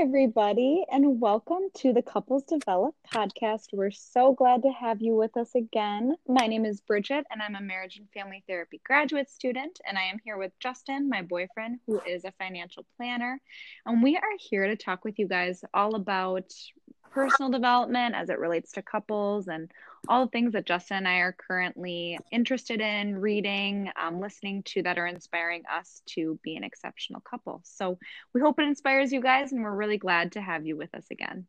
everybody, and welcome to the Couples Develop podcast. We're so glad to have you with us again. My name is Bridget, and I'm a marriage and family therapy graduate student. And I am here with Justin, my boyfriend, who is a financial planner. And we are here to talk with you guys all about personal development as it relates to couples and all the things that Justin and I are currently interested in reading, um, listening to that are inspiring us to be an exceptional couple. So we hope it inspires you guys, and we're really glad to have you with us again.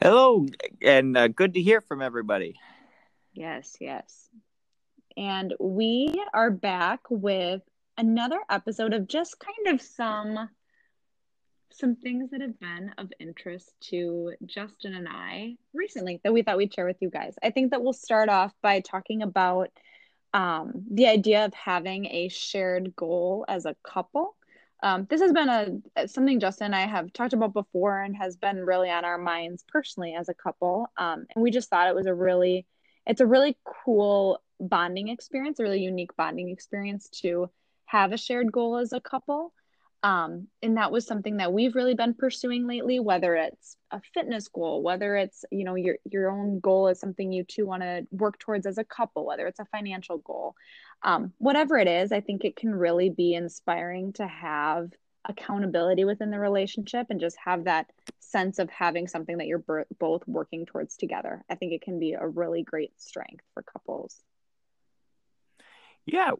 Hello, and uh, good to hear from everybody. Yes, yes. And we are back with another episode of just kind of some some things that have been of interest to Justin and I recently that we thought we'd share with you guys. I think that we'll start off by talking about um, the idea of having a shared goal as a couple. Um, this has been a something Justin and I have talked about before and has been really on our minds personally as a couple. Um, and we just thought it was a really, it's a really cool bonding experience, a really unique bonding experience to have a shared goal as a couple. Um, and that was something that we've really been pursuing lately, whether it's a fitness goal, whether it's, you know, your, your own goal is something you two want to work towards as a couple, whether it's a financial goal, um, whatever it is, I think it can really be inspiring to have accountability within the relationship and just have that sense of having something that you're both working towards together. I think it can be a really great strength for couples. Yeah,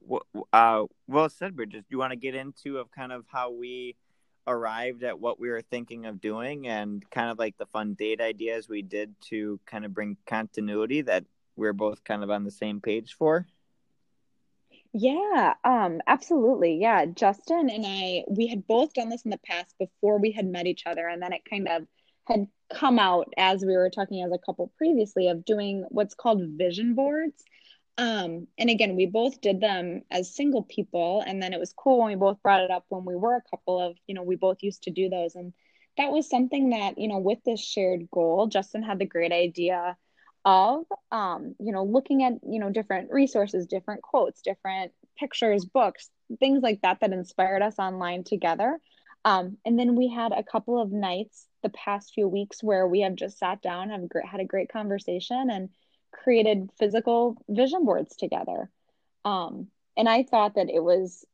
uh, well said, Bridget. Do you want to get into of kind of how we arrived at what we were thinking of doing and kind of like the fun date ideas we did to kind of bring continuity that we're both kind of on the same page for? Yeah, um, absolutely. Yeah, Justin and I, we had both done this in the past before we had met each other, and then it kind of had come out as we were talking as a couple previously of doing what's called vision boards. Um, and again, we both did them as single people, and then it was cool when we both brought it up when we were a couple of, you know, we both used to do those. And that was something that, you know, with this shared goal, Justin had the great idea of, um, you know, looking at, you know, different resources, different quotes, different pictures, books, things like that that inspired us online together. Um, and then we had a couple of nights the past few weeks where we have just sat down, have had a great conversation, and created physical vision boards together. Um, and I thought that it was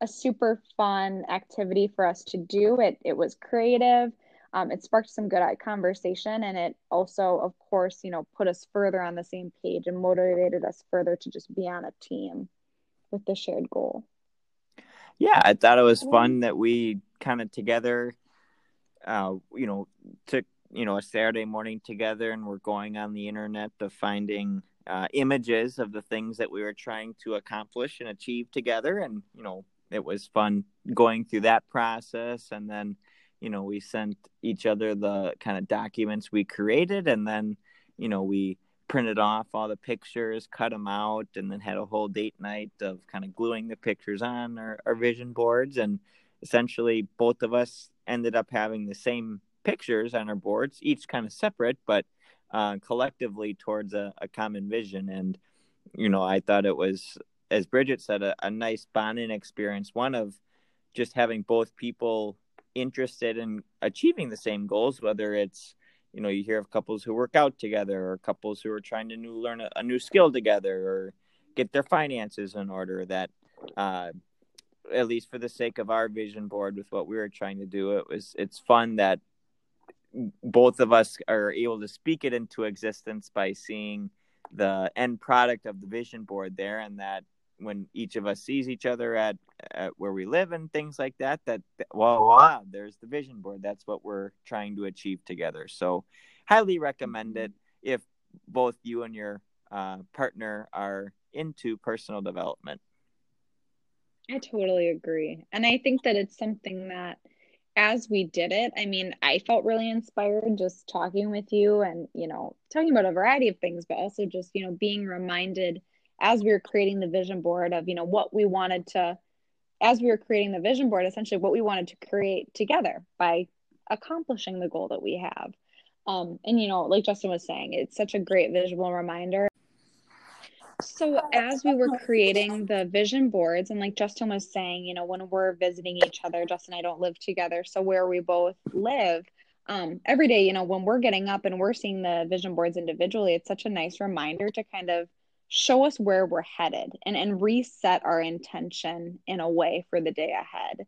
a super fun activity for us to do. It it was creative. Um, it sparked some good conversation, and it also, of course, you know, put us further on the same page and motivated us further to just be on a team with the shared goal. Yeah, I thought it was fun that we kind of together, uh, you know, took you know a Saturday morning together, and we're going on the internet to finding uh, images of the things that we were trying to accomplish and achieve together, and you know it was fun going through that process, and then you know we sent each other the kind of documents we created, and then you know we printed off all the pictures, cut them out, and then had a whole date night of kind of gluing the pictures on our, our vision boards. And essentially, both of us ended up having the same pictures on our boards, each kind of separate, but uh, collectively towards a, a, common vision. And, you know, I thought it was, as Bridget said, a, a nice bonding experience, one of just having both people interested in achieving the same goals, whether it's, you know, you hear of couples who work out together or couples who are trying to new, learn a, a new skill together or get their finances in order that, uh, at least for the sake of our vision board with what we were trying to do, it was, it's fun that both of us are able to speak it into existence by seeing the end product of the vision board there and that when each of us sees each other at, at where we live and things like that that well wow there's the vision board. That's what we're trying to achieve together. So highly recommend it if both you and your uh, partner are into personal development. I totally agree. And i think that it's something that as we did it, I mean, I felt really inspired just talking with you and, you know, talking about a variety of things, but also just, you know, being reminded as we were creating the vision board of, you know, what we wanted to, as we were creating the vision board, essentially what we wanted to create together by accomplishing the goal that we have. Um, and, you know, like Justin was saying, it's such a great visual reminder. So, as we were creating the vision boards, and like Justin was saying, you know, when we're visiting each other, Justin and I don't live together. So, where we both live, um, every day, you know, when we're getting up and we're seeing the vision boards individually, it's such a nice reminder to kind of show us where we're headed and, and reset our intention in a way for the day ahead.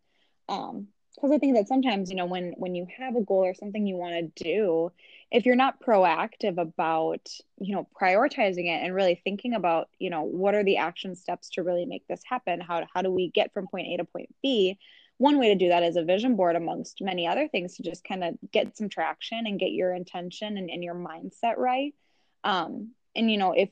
Um, because I think that sometimes, you know, when when you have a goal or something you want to do, if you're not proactive about, you know, prioritizing it and really thinking about, you know, what are the action steps to really make this happen? How how do we get from point A to point B? One way to do that is a vision board amongst many other things to just kind of get some traction and get your intention and, and your mindset right. Um, and you know if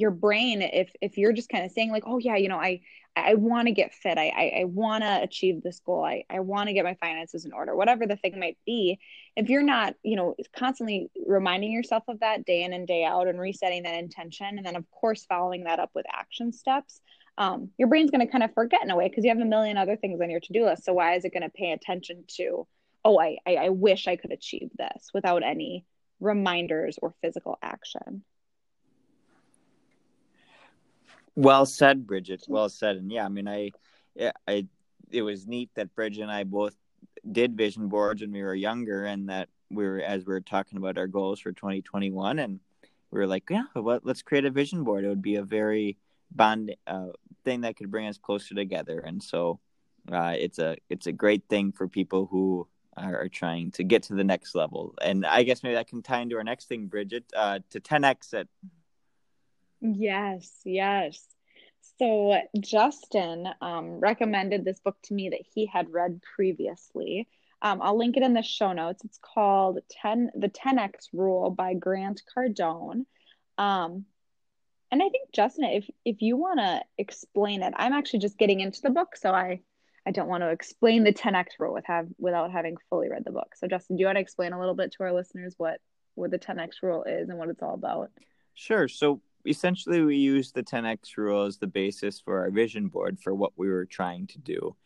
your brain if if you're just kind of saying like oh yeah you know i i want to get fit. I i, I want to achieve this goal. I i want to get my finances in order whatever the thing might be. If you're not you know constantly reminding yourself of that day in and day out and resetting that intention and then of course following that up with action steps um, your brain's going to kind of forget in a way because you have a million other things on your to-do list. So why is it going to pay attention to oh I, I i wish i could achieve this without any reminders or physical action well said, Bridget. Well said. And yeah, I mean, I, I, it was neat that Bridget and I both did vision boards when we were younger, and that we were as we were talking about our goals for 2021, and we were like, yeah, well, let's create a vision board. It would be a very bond uh, thing that could bring us closer together, and so uh, it's a it's a great thing for people who are trying to get to the next level. And I guess maybe that can tie into our next thing, Bridget, uh, to 10x it. Yes, yes. So Justin um, recommended this book to me that he had read previously. Um, I'll link it in the show notes. It's called 10 The 10X Rule by Grant Cardone. Um, and I think Justin, if if you want to explain it, I'm actually just getting into the book, so I I don't want to explain the 10x rule with have without having fully read the book. So Justin, do you want to explain a little bit to our listeners what what the 10x rule is and what it's all about? Sure. So essentially we used the 10x rule as the basis for our vision board for what we were trying to do.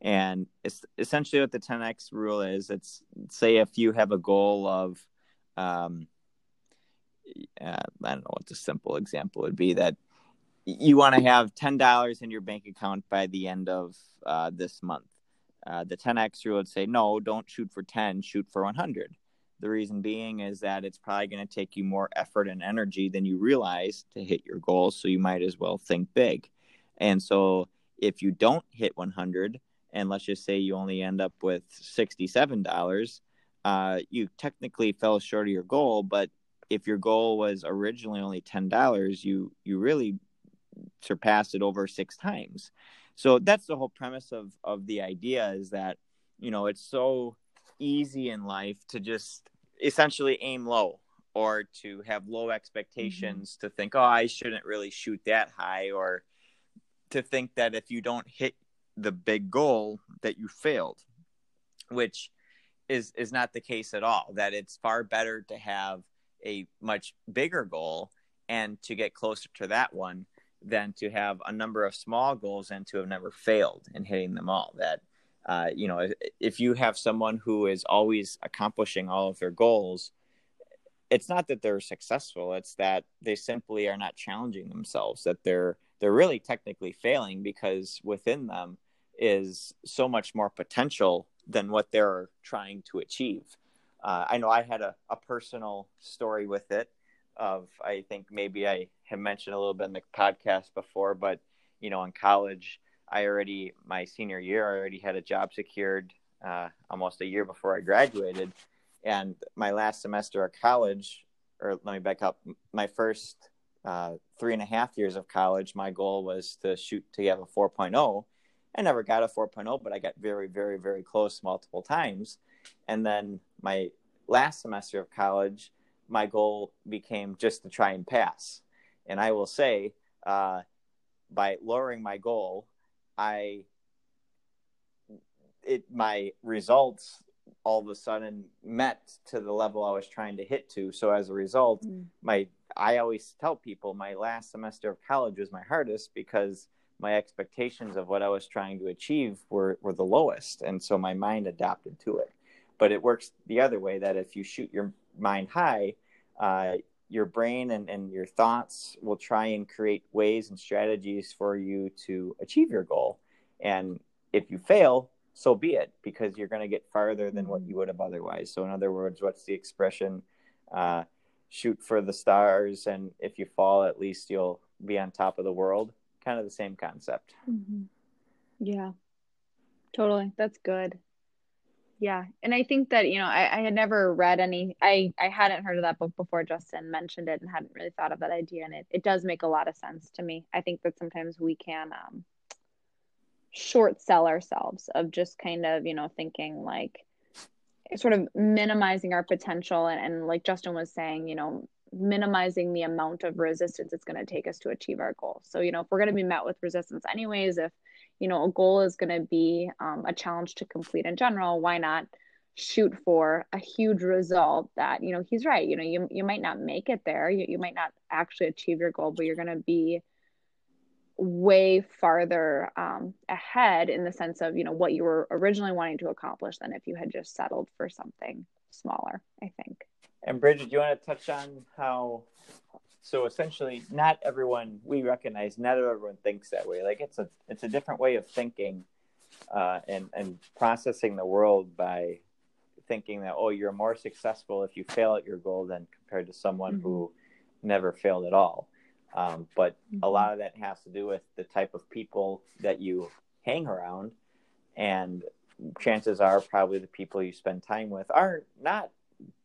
And it's essentially what the 10x rule is it's say if you have a goal of um, uh, i don't know what the simple example would be that you want to have $10 in your bank account by the end of uh, this month. Uh, the 10x rule would say no don't shoot for 10 shoot for 100 the reason being is that it's probably going to take you more effort and energy than you realize to hit your goals. So you might as well think big. And so if you don't hit 100, and let's just say you only end up with $67, uh, you technically fell short of your goal. But if your goal was originally only $10, you, you really surpassed it over six times. So that's the whole premise of, of the idea is that, you know, it's so easy in life to just essentially aim low or to have low expectations mm-hmm. to think oh i shouldn't really shoot that high or to think that if you don't hit the big goal that you failed which is is not the case at all that it's far better to have a much bigger goal and to get closer to that one than to have a number of small goals and to have never failed in hitting them all that uh, you know, if you have someone who is always accomplishing all of their goals, it's not that they're successful; it's that they simply are not challenging themselves. That they're they're really technically failing because within them is so much more potential than what they're trying to achieve. Uh, I know I had a, a personal story with it. Of I think maybe I have mentioned a little bit in the podcast before, but you know, in college I already my senior year I already had a job secured uh, almost a year before I graduated, and my last semester of college, or let me back up, my first uh, three and a half years of college, my goal was to shoot to have a 4.0. I never got a 4.0, but I got very, very, very close multiple times. And then my last semester of college, my goal became just to try and pass. And I will say, uh, by lowering my goal I it my results all of a sudden met to the level I was trying to hit to. So as a result, mm. my I always tell people my last semester of college was my hardest because my expectations of what I was trying to achieve were, were the lowest. And so my mind adapted to it. But it works the other way that if you shoot your mind high, uh, your brain and, and your thoughts will try and create ways and strategies for you to achieve your goal. And if you fail, so be it, because you're going to get farther than what mm-hmm. you would have otherwise. So, in other words, what's the expression? Uh, shoot for the stars, and if you fall, at least you'll be on top of the world. Kind of the same concept. Mm-hmm. Yeah, totally. That's good yeah and i think that you know I, I had never read any i i hadn't heard of that book before justin mentioned it and hadn't really thought of that idea and it, it does make a lot of sense to me. I think that sometimes we can um short sell ourselves of just kind of you know thinking like sort of minimizing our potential and, and like justin was saying you know minimizing the amount of resistance it's going to take us to achieve our goal so you know if we're going to be met with resistance anyways if you know a goal is going to be um, a challenge to complete in general why not shoot for a huge result that you know he's right you know you, you might not make it there you, you might not actually achieve your goal but you're going to be way farther um, ahead in the sense of you know what you were originally wanting to accomplish than if you had just settled for something smaller i think. And bridget do you want to touch on how so essentially not everyone we recognize not everyone thinks that way like it's a it's a different way of thinking uh, and and processing the world by thinking that oh you're more successful if you fail at your goal than compared to someone mm-hmm. who never failed at all um, but mm-hmm. a lot of that has to do with the type of people that you hang around and chances are probably the people you spend time with are not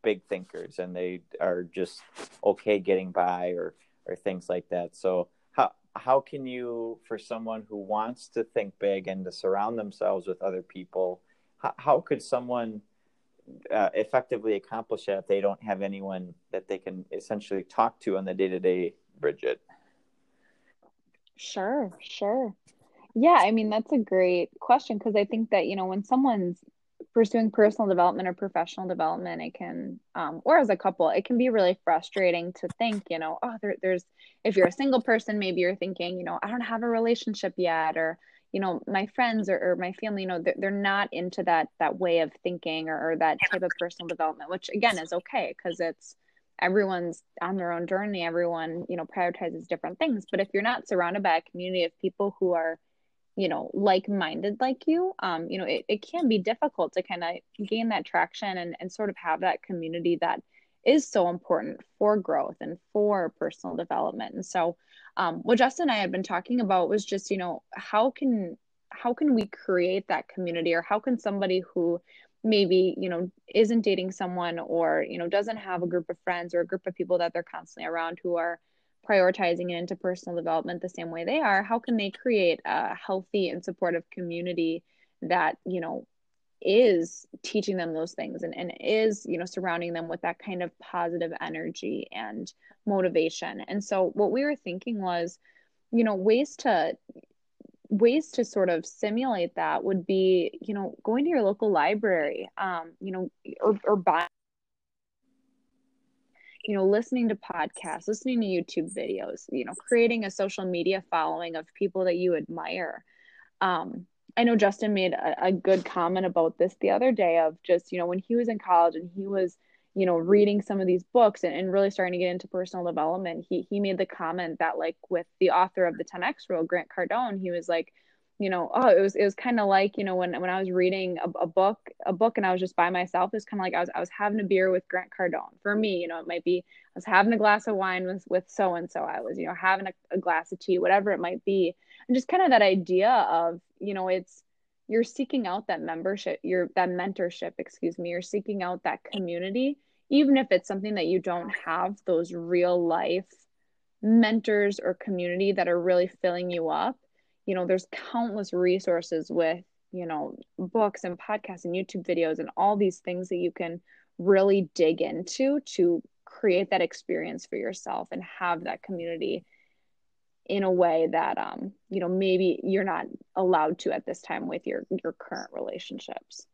big thinkers and they are just okay getting by or or things like that. So how how can you for someone who wants to think big and to surround themselves with other people how, how could someone uh, effectively accomplish that if they don't have anyone that they can essentially talk to on the day to day bridget? Sure sure. Yeah i mean that's a great question because i think that you know when someone's pursuing personal development or professional development it can um, or as a couple it can be really frustrating to think you know oh there, there's if you're a single person maybe you're thinking you know i don't have a relationship yet or you know my friends or, or my family you know they're, they're not into that that way of thinking or, or that type of personal development which again is okay because it's everyone's on their own journey everyone you know prioritizes different things. But if you're not surrounded by a community of people who are you know like-minded like you um you know it, it can be difficult to kind of gain that traction and, and sort of have that community that is so important for growth and for personal development. And so um, what justin and i had been talking about was just you know how can how can we create that community or how can somebody who maybe you know isn't dating someone or you know doesn't have a group of friends or a group of people that they're constantly around who are prioritizing it into personal development the same way they are how can they create a healthy and supportive community that you know is teaching them those things and, and is you know surrounding them with that kind of positive energy and motivation? And so what we were thinking was you know ways to ways to sort of simulate that would be you know going to your local library um you know or, or buying you know, listening to podcasts, listening to YouTube videos, you know, creating a social media following of people that you admire. Um, I know Justin made a, a good comment about this the other day of just, you know, when he was in college and he was, you know, reading some of these books and, and really starting to get into personal development, he he made the comment that like with the author of the 10X rule, Grant Cardone, he was like, you know, oh, it was it was kind of like you know when when I was reading a, a, book a book and I was just by myself. It's kind of like I was I was having a beer with Grant Cardone. For me, you know, it might be I was having a glass of wine with with so and so. I was you know having a, a glass of tea, whatever it might be, and just kind of that idea of you know it's you're seeking out that membership, your that mentorship, excuse me. You're seeking out that community, even if it's something that you don't have those real life mentors or community that are really filling you up you know there's countless resources with you know books and podcasts and youtube videos and all these things that you can really dig into to create that experience for yourself and have that community in a way that um you know maybe you're not allowed to at this time with your your current relationships.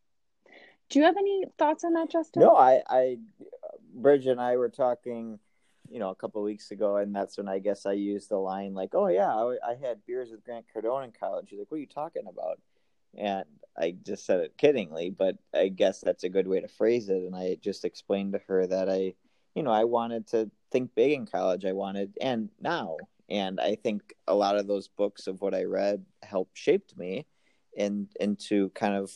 Do you have any thoughts on that justin? No i i bridget and i were talking you know, a couple weeks ago, and that's when I guess I used the line like, "Oh yeah, I, I had beers with Grant Cardone in college." She's like, "What are you talking about?" And I just said it kiddingly, but I guess that's a good way to phrase it. And I just explained to her that I, you know, I wanted to think big in college I wanted and now. And I think a lot of those books of what I read helped shaped me in, into kind of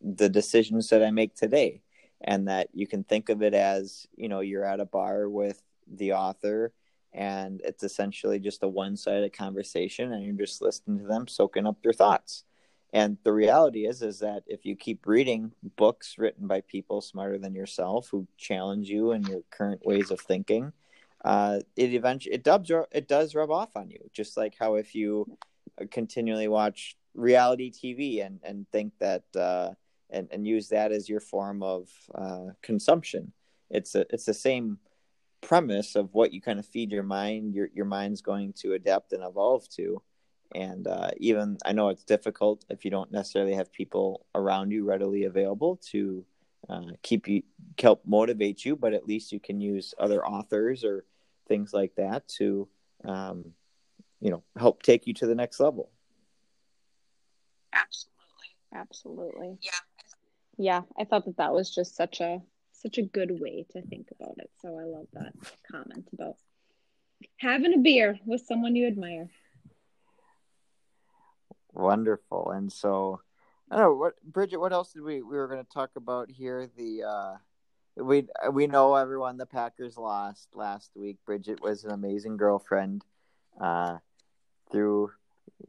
the decisions that I make today. And that you can think of it as, you know, you're at a bar with the author and it's essentially just a one sided conversation and you're just listening to them, soaking up their thoughts. And the reality is is that if you keep reading books written by people smarter than yourself who challenge you in your current ways of thinking, uh, it eventually it does it does rub off on you. Just like how if you continually watch reality TV and and think that uh, and and use that as your form of uh, consumption, it's a, it's the same premise of what you kind of feed your mind. Your your mind's going to adapt and evolve to. And uh, even I know it's difficult if you don't necessarily have people around you readily available to uh, keep you help motivate you, but at least you can use other authors or things like that to um, you know help take you to the next level absolutely absolutely yeah yeah i thought that that was just such a such a good way to think about it. So i love that comment about having a beer with someone you admire. Wonderful. And so i don't know what bridget what else did we we were going to talk about here? The uh we we know everyone the Packers lost last week. Bridget was an amazing girlfriend uh, through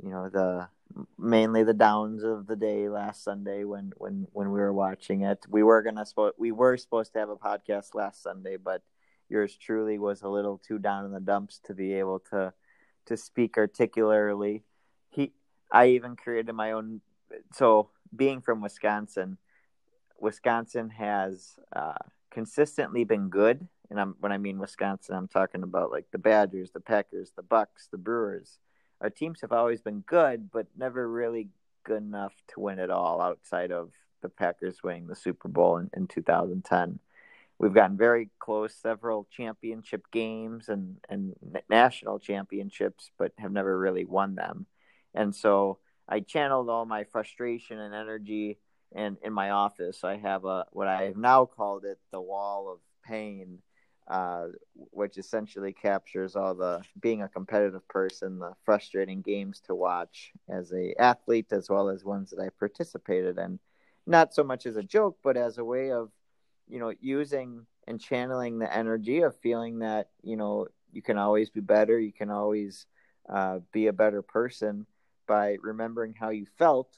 you know the mainly the downs of the day last Sunday when when when we were watching it. We were gonna we were supposed to have a podcast last Sunday, but yours truly was a little too down in the dumps to be able to to speak articulately. He I even created my own so being from Wisconsin, Wisconsin has uh, consistently been good, and I'm when I mean Wisconsin, I'm talking about like the Badgers, the Packers, the Bucks, the Brewers. Our teams have always been good, but never really good enough to win it all outside of the Packers winning the Super Bowl in, in 2010. We've gotten very close several championship games and, and national championships, but have never really won them. And so I channeled all my frustration and energy and in my office i have a what i have now called it the wall of pain uh, which essentially captures all the being a competitive person the frustrating games to watch as a athlete as well as ones that i participated in not so much as a joke but as a way of you know using and channeling the energy of feeling that you know you can always be better you can always uh, be a better person by remembering how you felt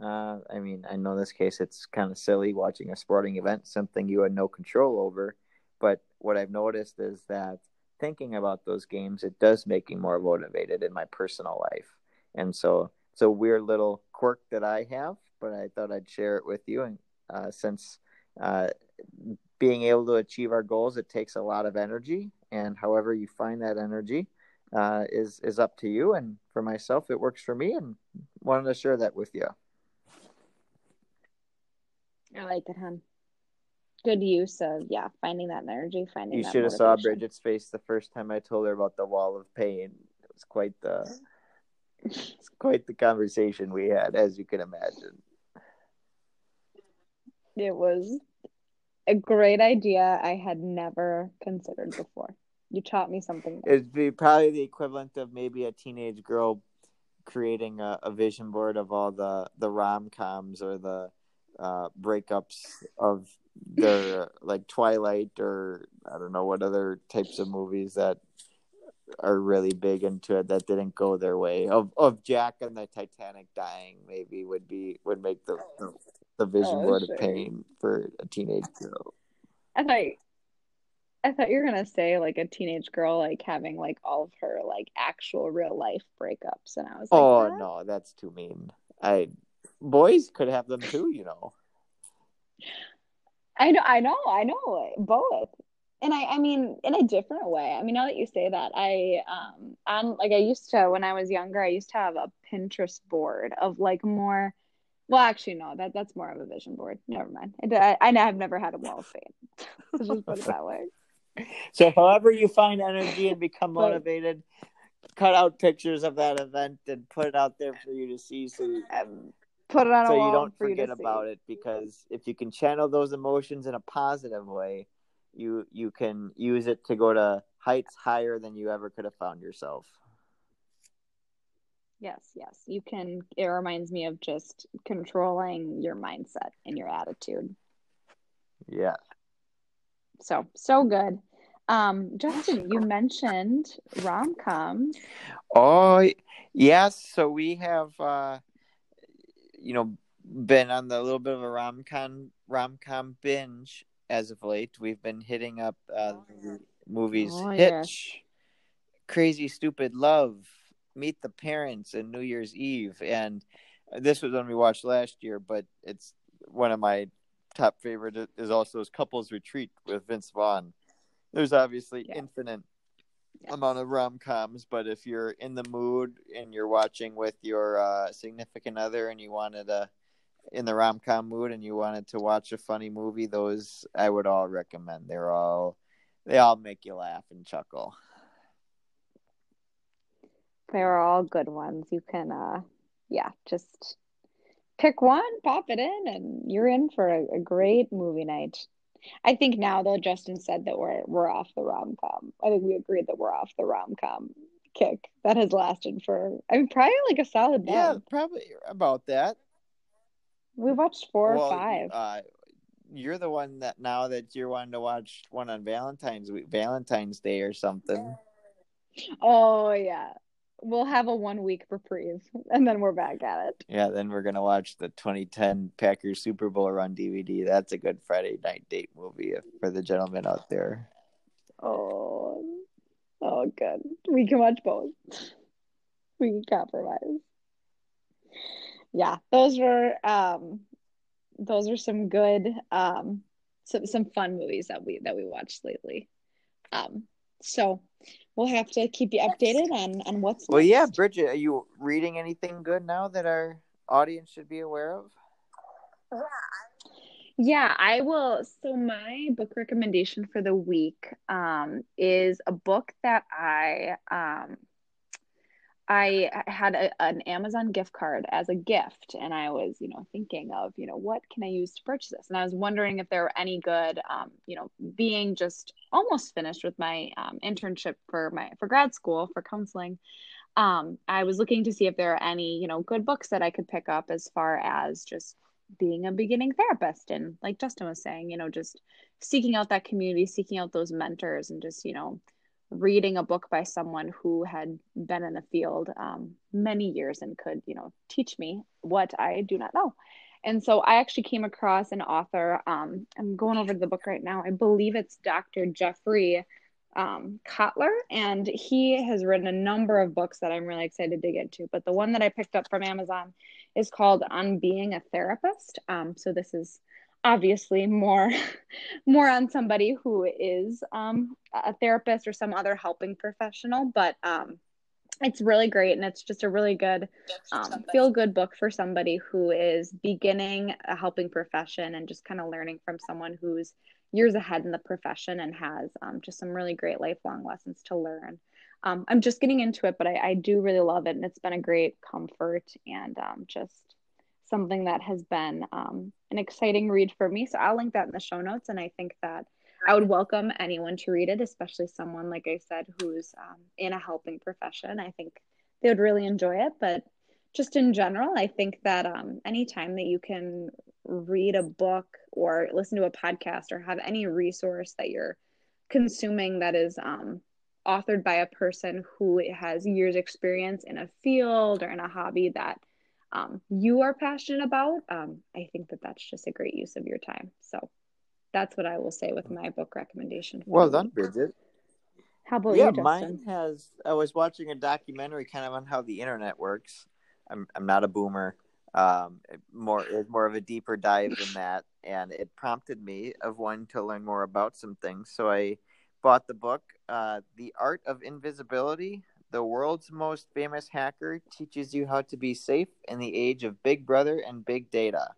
uh, I mean, I know this case it's kind of silly watching a sporting event, something you had no control over. But what I've noticed is that thinking about those games, it does make me more motivated in my personal life. And so it's a weird little quirk that I have, but I thought I'd share it with you. And uh, since uh, being able to achieve our goals, it takes a lot of energy. And however you find that energy uh, is is up to you. And for myself, it works for me, and wanted to share that with you. I like it, hun. Good use of yeah, finding that energy, finding. You should have saw Bridget's face the first time I told her about the wall of pain. It was quite the, it's quite the conversation we had, as you can imagine. It was a great idea I had never considered before. You taught me something. It'd be probably the equivalent of maybe a teenage girl creating a, a vision board of all the the rom coms or the uh, breakups of their like Twilight or I don't know what other types of movies that are really big into it that didn't go their way. Of of Jack and the Titanic dying maybe would be would make the the, the vision oh, board sure. of pain for a teenage girl. I thought I thought you were gonna say like a teenage girl like having like all of her like actual real life breakups, and I was like, oh no, that's too mean. I boys could have them too, you know. I know, I know, I know both. And I, I mean, in a different way. I mean, now that you say that, I, um, I'm like I used to when I was younger. I used to have a Pinterest board of like more. Well, actually, no. That that's more of a vision board. Never mind. I, I, have never had a wall of fame. Let's just put it that way. So, however you find energy and become motivated, cut out pictures of that event and put it out there for you to see. So, you, um, put it on so you don't forget about it because if you can channel those emotions in a positive way you you can use it to go to heights higher than you ever could have found yourself. Yes, yes. You can it reminds me of just controlling your mindset and your attitude. Yeah. So, so good. Um, Justin, you mentioned rom coms. Oh, yes. So we have, uh, you know, been on the little bit of a rom com rom com binge as of late. We've been hitting up uh, movies Oh, Hitch. Crazy Stupid Love, Meet the Parents, and New Year's Eve. And this was one we watched last year, but it's one of my top favorite is also is Couples Retreat with Vince Vaughn. There's obviously Yeah. infinite Amount of rom coms, but if you're in the mood and you're watching with your uh, significant other and you wanted a in the rom com mood and you wanted to watch a funny movie, those I would all recommend. They're all they all make you laugh and chuckle. They're all good ones. You can uh yeah, just pick one, pop it in, and you're in for a, a great movie night. I think now though Justin said that we're we're off the rom com. I think we agreed that we're off the rom com kick that has lasted for I mean probably like a solid Yeah, probably about that. We watched four Well, or five. Uh, you're the one that now that you're wanting to watch one on Valentine's week, Valentine's Day or something. Oh yeah. We'll have a one week reprieve and then we're back at it. Yeah, then we're gonna watch the 2010 Packers Super Bowl run DVD. That's a good Friday night date movie for the gentlemen out there. Oh, oh, good. We can watch both. We can compromise. Yeah, those were um, those are some good um, some some fun movies that we that we watched lately. Um, so we'll have to keep you updated on on what's Well, yeah. Bridget, are you reading anything good now that our audience should be aware of? Yeah, I will. So my book recommendation for the week um, is a book that I um, I had a, an Amazon gift card as a gift, and I was, you know, thinking of, you know, what can I use to purchase this? And I was wondering if there were any good, um, you know, being just almost finished with my um, internship for my for grad school for counseling. Um, I was looking to see if there are any, you know, good books that I could pick up as far as just being a beginning therapist and like Justin was saying, you know, just seeking out that community, seeking out those mentors and just, you know, reading a book by someone who had been in the field um, many years and could, you know, teach me what I do not know. And so I actually came across an author. Um, I'm going over to the book right now. I believe it's Dr. Jeffrey um, Kottler, and he has written a number of books that I'm really excited to get into. But the one that I picked up from Amazon is called On Being a Therapist. Um, so this is obviously more more on somebody who is um, a therapist or some other helping professional, but um, it's really great and it's just a really good um, feel good book for somebody who is beginning a helping profession and just kind of learning from someone who's years ahead in the profession and has um, just some really great lifelong lessons to learn. Um, I'm just getting into it, but I, I, do really love it, and it's been a great comfort and um, just something that has been um, an exciting read for me. So I'll link that in the show notes, and I think that I would welcome anyone to read it, especially someone like I said who's um, in a helping profession. I think they would really enjoy it, but just in general, I think that um, anytime that you can read a book or listen to a podcast or have any resource that you're consuming that is um, authored by a person who has years experience in a field or in a hobby that um, you are passionate about, um, I think that that's just a great use of your time. So that's what I will say with my book recommendation. Well done, Bridget. How about yeah, you, Justin? mine has. I was watching a documentary kind of on how the internet works. I'm I'm not a boomer. Um, more it's more of a deeper dive than that, and it prompted me of wanting to learn more about some things. So I bought the book, uh, "The Art of Invisibility." The world's most famous hacker teaches you how to be safe in the age of Big Brother and Big Data.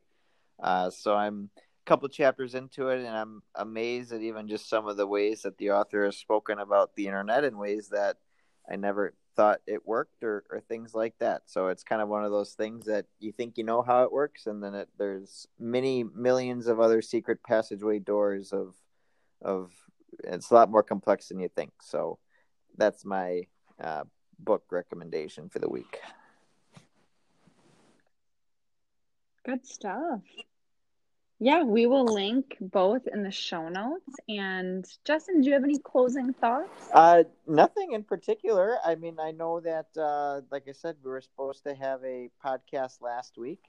Uh, so I'm a couple chapters into it, and I'm amazed at even just some of the ways that the author has spoken about the internet in ways that I never thought it worked or, or things like that. So it's kind of one of those things that you think you know how it works, and then it, there's many millions of other secret passageway doors of of it's a lot more complex than you think. So that's my uh, book recommendation for the week. Good stuff. Yeah, we will link both in the show notes. And Justin, do you have any closing thoughts? Uh, nothing in particular. I mean, I know that, uh, like I said, we were supposed to have a podcast last week,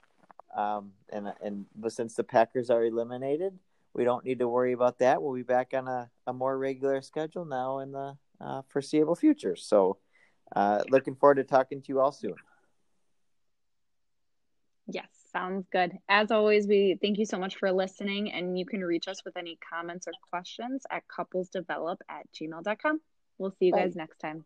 um, and and but since the Packers are eliminated, we don't need to worry about that. We'll be back on a, a more regular schedule now in the uh, foreseeable future. So, uh, looking forward to talking to you all soon. Yes, sounds good. As always, we thank you so much for listening, and you can reach us with any comments or questions at couplesdevelop at gmail.com. We'll see you Bye. guys next time.